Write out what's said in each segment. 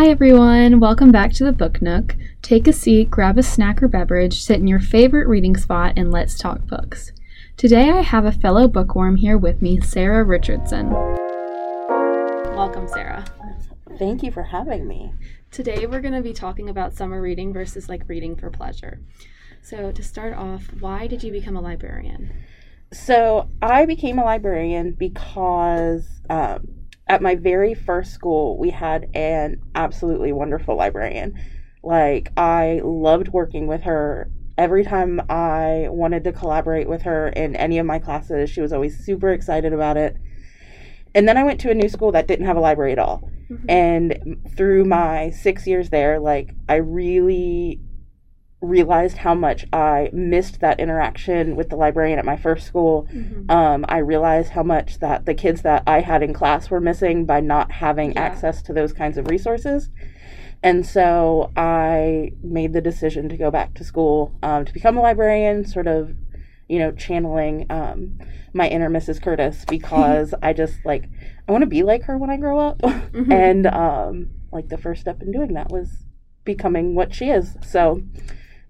Hi, everyone. Welcome back to the Book Nook. Take a seat, grab a snack or beverage, sit in your favorite reading spot, and let's talk books. Today, I have a fellow bookworm here with me, Sarah Richardson. Welcome, Sarah. Thank you for having me. Today, we're going to be talking about summer reading versus like reading for pleasure. So, to start off, why did you become a librarian? So, I became a librarian because um, at my very first school, we had an absolutely wonderful librarian. Like, I loved working with her. Every time I wanted to collaborate with her in any of my classes, she was always super excited about it. And then I went to a new school that didn't have a library at all. Mm-hmm. And through my six years there, like, I really realized how much I missed that interaction with the librarian at my first school. Mm-hmm. Um, I realized how much that the kids that I had in class were missing by not having yeah. access to those kinds of resources. And so I made the decision to go back to school um, to become a librarian, sort of, you know, channeling um, my inner Mrs. Curtis because I just like, I want to be like her when I grow up. Mm-hmm. and um, like the first step in doing that was becoming what she is. So,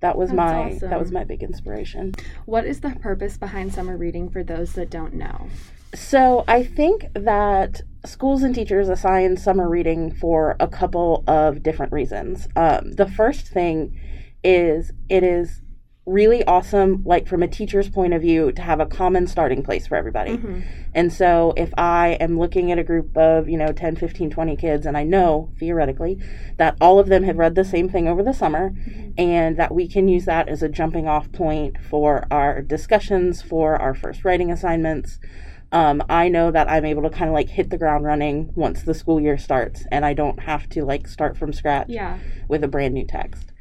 that was That's my awesome. that was my big inspiration. What is the purpose behind summer reading for those that don't know? So I think that schools and teachers assign summer reading for a couple of different reasons. Um, the first thing is it is really awesome, like from a teacher's point of view, to have a common starting place for everybody. Mm-hmm. And so if I am looking at a group of, you know, 10, 15, 20 kids, and I know theoretically that all of them have read the same thing over the summer, mm-hmm. and that we can use that as a jumping off point for our discussions, for our first writing assignments. Um, I know that I'm able to kind of like hit the ground running once the school year starts, and I don't have to like start from scratch yeah. with a brand new text.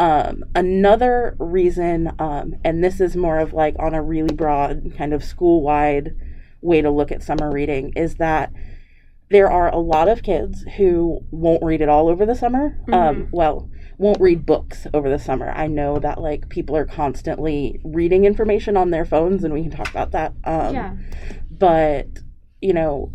Um, another reason, um, and this is more of like on a really broad kind of school wide way to look at summer reading, is that there are a lot of kids who won't read it all over the summer. Um, mm-hmm. Um, well, won't read books over the summer. I know that like people are constantly reading information on their phones, and we can talk about that. Um, yeah. But you know,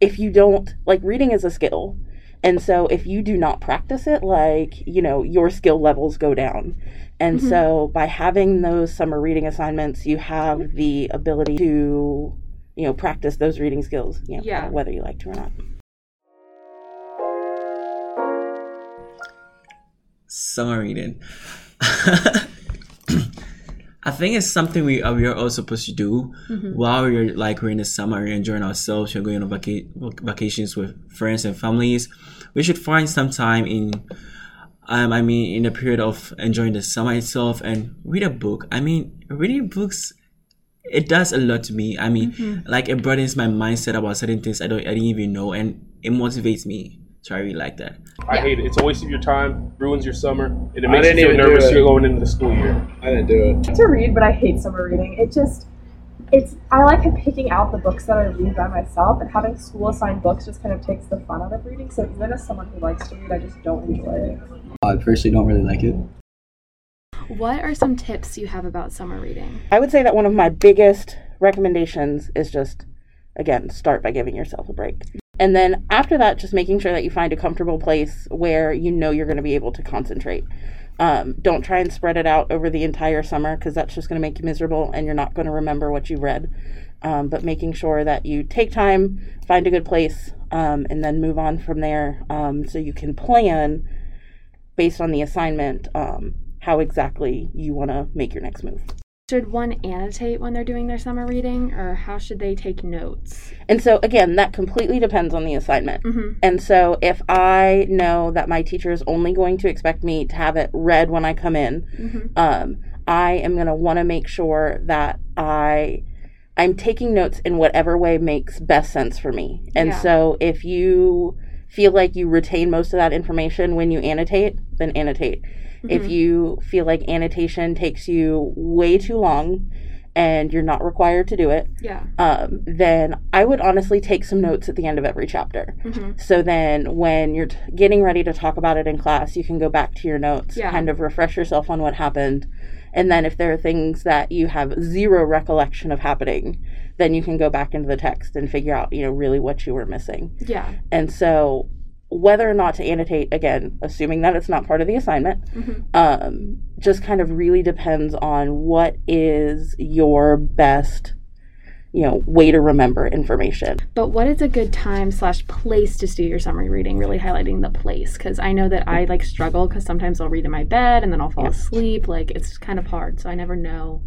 if you don't like reading is a skill and so if you do not practice it, like, you know, your skill levels go down. And mm-hmm. so by having those summer reading assignments, you have the ability to, you know, practice those reading skills, you know, yeah. whether you like to or not. Summer reading. I think it's something we uh, we are all supposed to do mm-hmm. while we're like we're in the summer, we're enjoying ourselves, we're going on vaca- vacations with friends and families. We should find some time in, um, I mean, in the period of enjoying the summer itself and read a book. I mean, reading books, it does a lot to me. I mean, mm-hmm. like it broadens my mindset about certain things I don't I didn't even know, and it motivates me. So I really like that. I yeah. hate it. It's a waste of your time, ruins your summer, and it makes you feel nervous you're going into the school year. I didn't do it. To read, but I hate summer reading. It just it's I like picking out the books that I read by myself, and having school assigned books just kind of takes the fun out of reading. So even as someone who likes to read, I just don't enjoy it. I personally don't really like it. What are some tips you have about summer reading? I would say that one of my biggest recommendations is just again start by giving yourself a break. And then after that, just making sure that you find a comfortable place where you know you're going to be able to concentrate. Um, don't try and spread it out over the entire summer because that's just going to make you miserable and you're not going to remember what you read. Um, but making sure that you take time, find a good place, um, and then move on from there um, so you can plan based on the assignment um, how exactly you want to make your next move. Should one annotate when they're doing their summer reading, or how should they take notes? And so, again, that completely depends on the assignment. Mm-hmm. And so, if I know that my teacher is only going to expect me to have it read when I come in, mm-hmm. um, I am going to want to make sure that I I'm taking notes in whatever way makes best sense for me. And yeah. so, if you feel like you retain most of that information when you annotate, then annotate. Mm-hmm. If you feel like annotation takes you way too long and you're not required to do it, yeah. um, then I would honestly take some notes at the end of every chapter. Mm-hmm. So then when you're t- getting ready to talk about it in class, you can go back to your notes, yeah. kind of refresh yourself on what happened. And then if there are things that you have zero recollection of happening, then you can go back into the text and figure out, you know, really what you were missing. Yeah. And so whether or not to annotate, again, assuming that it's not part of the assignment, Mhm. um, just kind of really depends on what is your best, you know, way to remember information. But what is a good time slash place to do your summary reading? Really highlighting the place because I know that I like struggle because sometimes I'll read in my bed and then I'll fall Yeah. asleep. Like it's kind of hard, so I never know.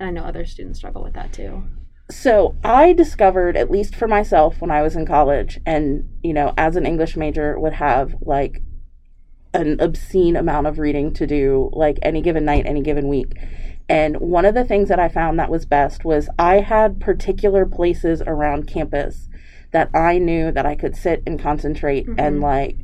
And I know other students struggle with that too. So I discovered, at least for myself, when I was in college, and you know, as an English major, would have like an obscene amount of reading to do, like any given night, any given week. And one of the things that I found that was best was I had particular places around campus that I knew that I could sit and concentrate, and Mhm. like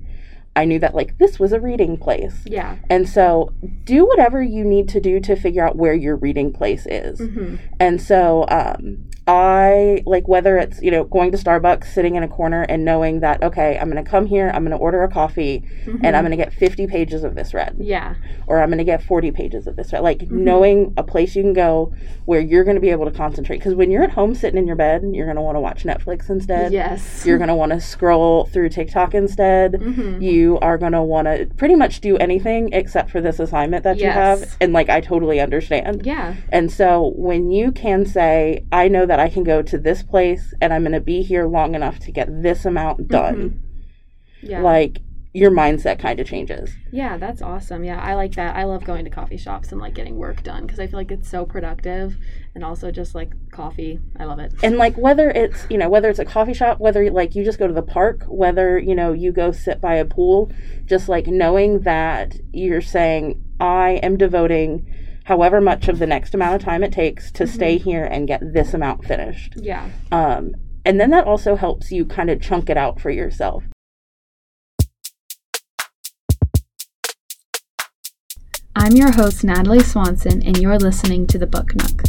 I knew that like this was a reading place. Yeah. And so do whatever you need to do to figure out where your reading place is. hmm And so um, I like whether it's, you know, going to Starbucks, sitting in a corner and knowing that, okay, I'm going to come here, I'm going to order a coffee, and I'm going to get 50 pages of this read, Yeah. or I'm going to get 40 pages of this read. Like Mhm. knowing a place you can go where you're going to be able to concentrate. Because when you're at home sitting in your bed, you're going to want to watch Netflix instead. Yes. You're going to want to scroll through TikTok instead. hmm You are going to want to pretty much do anything except for this assignment that you have. And like, I totally understand. Yeah. And so when you can say, I know that I can go to this place and I'm going to be here long enough to get this amount mm-hmm. done, Yeah. like your mindset kind of changes. Yeah, that's awesome. Yeah, I like that. I love going to coffee shops and like getting work done because I feel like it's so productive and also just like coffee. I love it. And like whether it's, you know, whether it's a coffee shop, whether like you just go to the park, whether, you know, you go sit by a pool, just like knowing that you're saying, I am devoting however much of the next amount of time it takes to stay here and get this amount finished. Yeah. Um, and then that also helps you kind of chunk it out for yourself. I'm your host, Natalie Swanson, and you're listening to The Book Nook.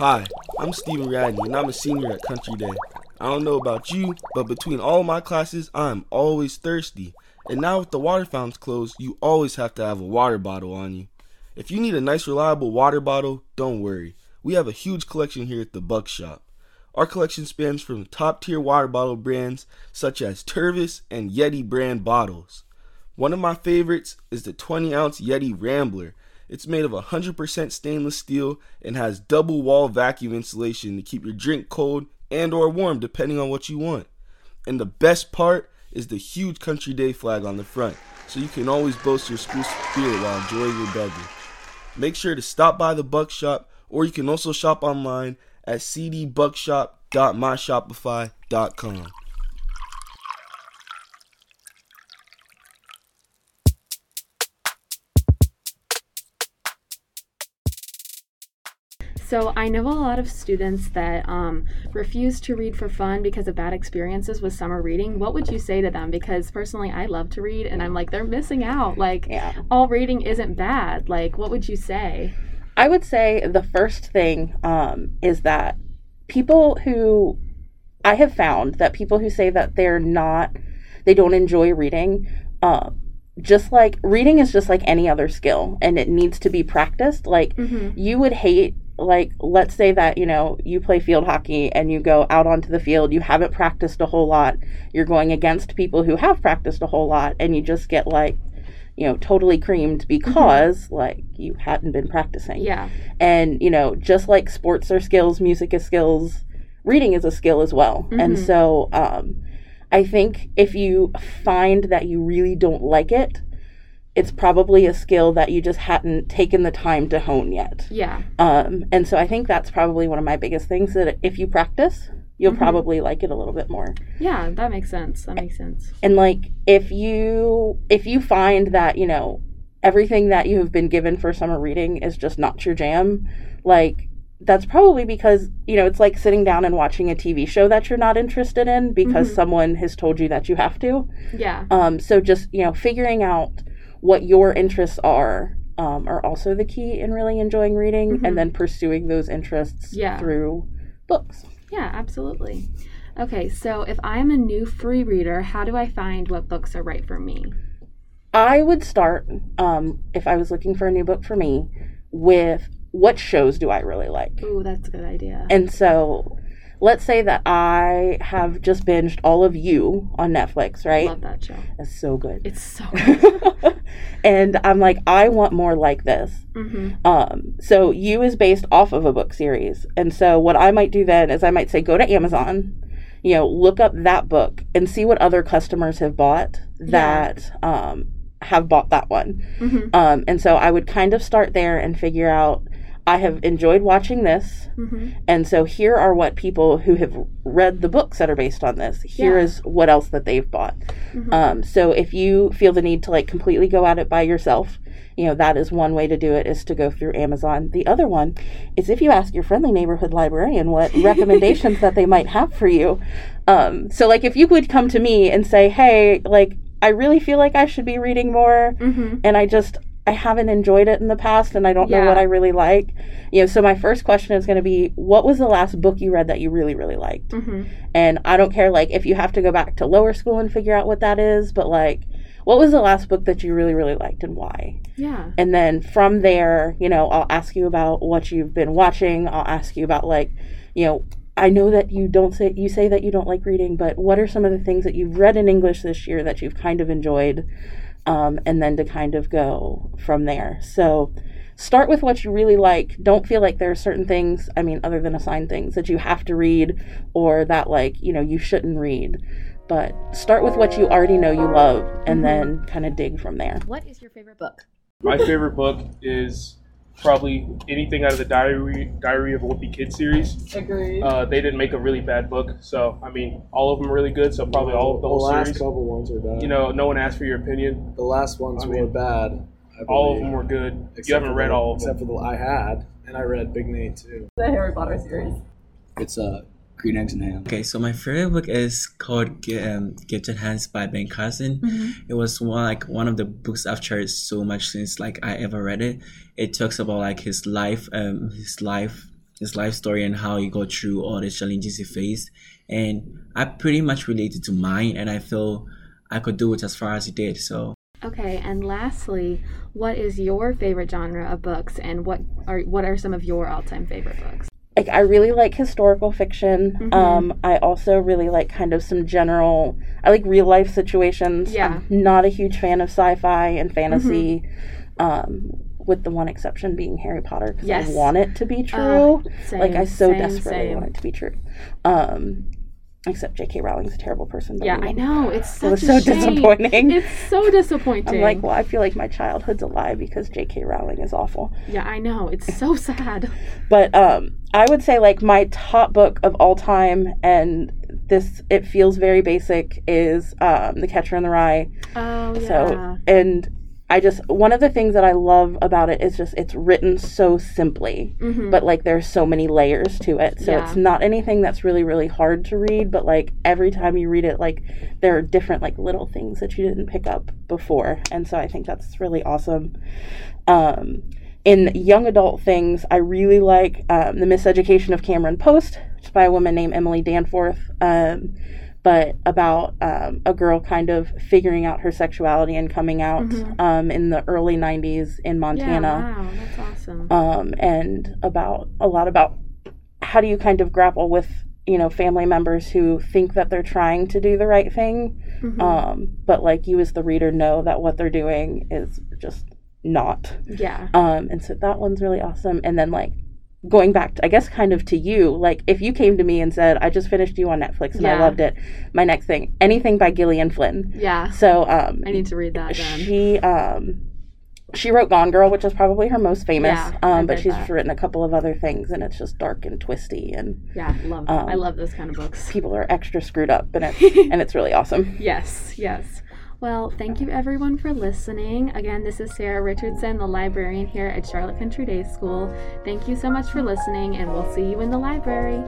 Hi, I'm Stephen Radney, and I'm a senior at Country Day. I don't know about you, but between all my classes, I'm always thirsty. And now with the water fountains closed, you always have to have a water bottle on you. If you need a nice, reliable water bottle, don't worry. We have a huge collection here at the Buck Shop. Our collection spans from top tier water bottle brands such as Tervis and Yeti brand bottles. One of my favorites is the 20 ounce Yeti Rambler. It's made of 100% stainless steel and has double wall vacuum insulation to keep your drink cold and or warm depending on what you want. And the best part is the huge Country Day flag on the front, so you can always boast your school spirit while enjoying your beverage. Make sure to stop by the Buck Shop, or you can also shop online at cdbuckshop.myshopify.com. So I know a lot of students that um, refuse to read for fun because of bad experiences with summer reading. What would you say to them? Because personally, I love to read, and I'm like, they're missing out. Like, Yeah. all reading isn't bad. Like, what would you say? I would say the first thing um, is that people who I have found that people who say that they're not, they don't enjoy reading, um, just like reading is just like any other skill and it needs to be practiced. Like Mm-hmm. you would hate, like, let's say that, you know, you play field hockey and you go out onto the field, you haven't practiced a whole lot, you're going against people who have practiced a whole lot, and you just get like, you know, totally creamed because like you hadn't been practicing. Yeah. And, you know, just like sports are skills, music is skills, reading is a skill as well. And Mhm. so um, I think if you find that you really don't like it, it's probably a skill that you just hadn't taken the time to hone yet. Yeah. Um, and so I think that's probably one of my biggest things that if you practice, you'll Mhm. probably like it a little bit more. Yeah. That makes sense. That makes sense. And like if you if you find that, you know, everything that you have been given for summer reading is just not your jam, like that's probably because, you know, it's like sitting down and watching a TV show that you're not interested in because Mhm. someone has told you that you have to. Yeah. Um so just, you know, figuring out what your interests are um, are also the key in really enjoying reading Mhm. and then pursuing those interests Yeah. through books. Yeah, absolutely. Okay, so if I'm a new free reader, how do I find what books are right for me? I would start, um, if I was looking for a new book for me, with what shows do I really like? Ooh, that's a good idea. And so let's say that I have just binged all of you on Netflix, right? Love that show. It's so good. It's so good. and I'm like, I want more like this. mm-hmm. Um, so you is based off of a book series. And so what I might do then is I might say go to Amazon, you know, look up that book and see what other customers have bought that um, have bought that one. Mm-hmm. Um, and so I would kind of start there and figure out I have enjoyed watching this. Mm-hmm. And so here are what people who have read the books that are based on this. Here Yeah. is what else that they've bought. Mhm. Um, so if you feel the need to like completely go at it by yourself, you know that is one way to do it is to go through Amazon. The other one is if you ask your friendly neighborhood librarian what recommendations that they might have for you. Um, so like if you would come to me and say, "Hey, like I really feel like I should be reading more," Mm-hmm. and I just I haven't enjoyed it in the past and I don't know what I really like. You know, so my first question is going to be what was the last book you read that you really really liked? Mm-hmm. And I don't care like if you have to go back to lower school and figure out what that is, but like what was the last book that you really really liked and why? Yeah. And then from there, you know, I'll ask you about what you've been watching. I'll ask you about like, you know, I know that you don't say you say that you don't like reading, but what are some of the things that you've read in English this year that you've kind of enjoyed? Um, and then to kind of go from there. So start with what you really like. Don't feel like there are certain things, I mean, other than assigned things that you have to read or that like, you know, you shouldn't read. But start with what you already know you love and then kind of dig from there. What is your favorite book? My favorite book is probably anything out of the Diary Diary of a Wimpy Kid series. Agreed. Uh, they didn't make a really bad book, so I mean, all of them are really good. So probably all of the whole last series. couple ones are bad. You know, no one asked for your opinion. the last ones I were mean, bad. I All of them were good. except You haven't for read the- all of them. except for the I had, and I read Big Nate too. the Harry Potter series. It's uh, Green Eggs and Ham. Okay, so my favorite book is called Gi- um, Gifted Hands by Ben Carson. Mm-hmm. It was one like one of the books I've cherished so much since like I ever read it. It talks about like his life, um, his life, his life story, and how he got through all the challenges he faced. And I pretty much related to mine, and I feel I could do it as far as he did. So Okay, and lastly, what is your favorite genre of books, and what are what are some of your all-time favorite books? Like I really like historical fiction. Mhm. Um, I also really like kind of some general. I like real life situations. Yeah. I'm not a huge fan of sci-fi and fantasy, Mm-hmm. um, with the one exception being Harry Potter because Yes. I want it to be true. Uh, same, like I so same, desperately same. want it to be true. Um, except J.K. Rowling's a terrible person. Yeah, I know. it's It was so shame. disappointing. It's so disappointing. I'm like, well, I feel like my childhood's a lie because J.K. Rowling is awful. yeah, I know it's so sad. But um, I would say like my top book of all time, and this it feels very basic, is um, The Catcher in the Rye. Oh yeah. So and I just one of the things that I love about it is just it's written so simply, Mhm. but like there's so many layers to it. So Yeah. it's not anything that's really really hard to read, but like every time you read it, like there are different like little things that you didn't pick up before, and so I think that's really awesome. Um, in young adult things, I really like um, The Miseducation of Cameron Post, which is by a woman named Emily Danforth, um, but about um, a girl kind of figuring out her sexuality and coming out Mhm. um, in the early 90s in yeah, Montana. wow, that's awesome. Um, and about a lot about how do you kind of grapple with you know family members who think that they're trying to do the right thing Mhm. um, but like you as the reader know that what they're doing is just not yeah. um, and so that one's really awesome. And then like going back, to, I guess, kind of to you, like if you came to me and said, "I just finished you on Netflix and I loved it," my next thing, anything by Gillian Flynn. Yeah. So um, I need to read that then. she um, she wrote Gone Girl, which is probably her most famous. Yeah, um, but she's that. written a couple of other things, and it's just dark and twisty, and Yeah, love Um, I love those kind of books. people are extra screwed up, and it's and it's really awesome. Yes, yes. Well, thank you everyone for listening. Again, this is Sarah Richardson, the librarian here at Charlotte Country Day School. Thank you so much for listening, and we'll see you in the library.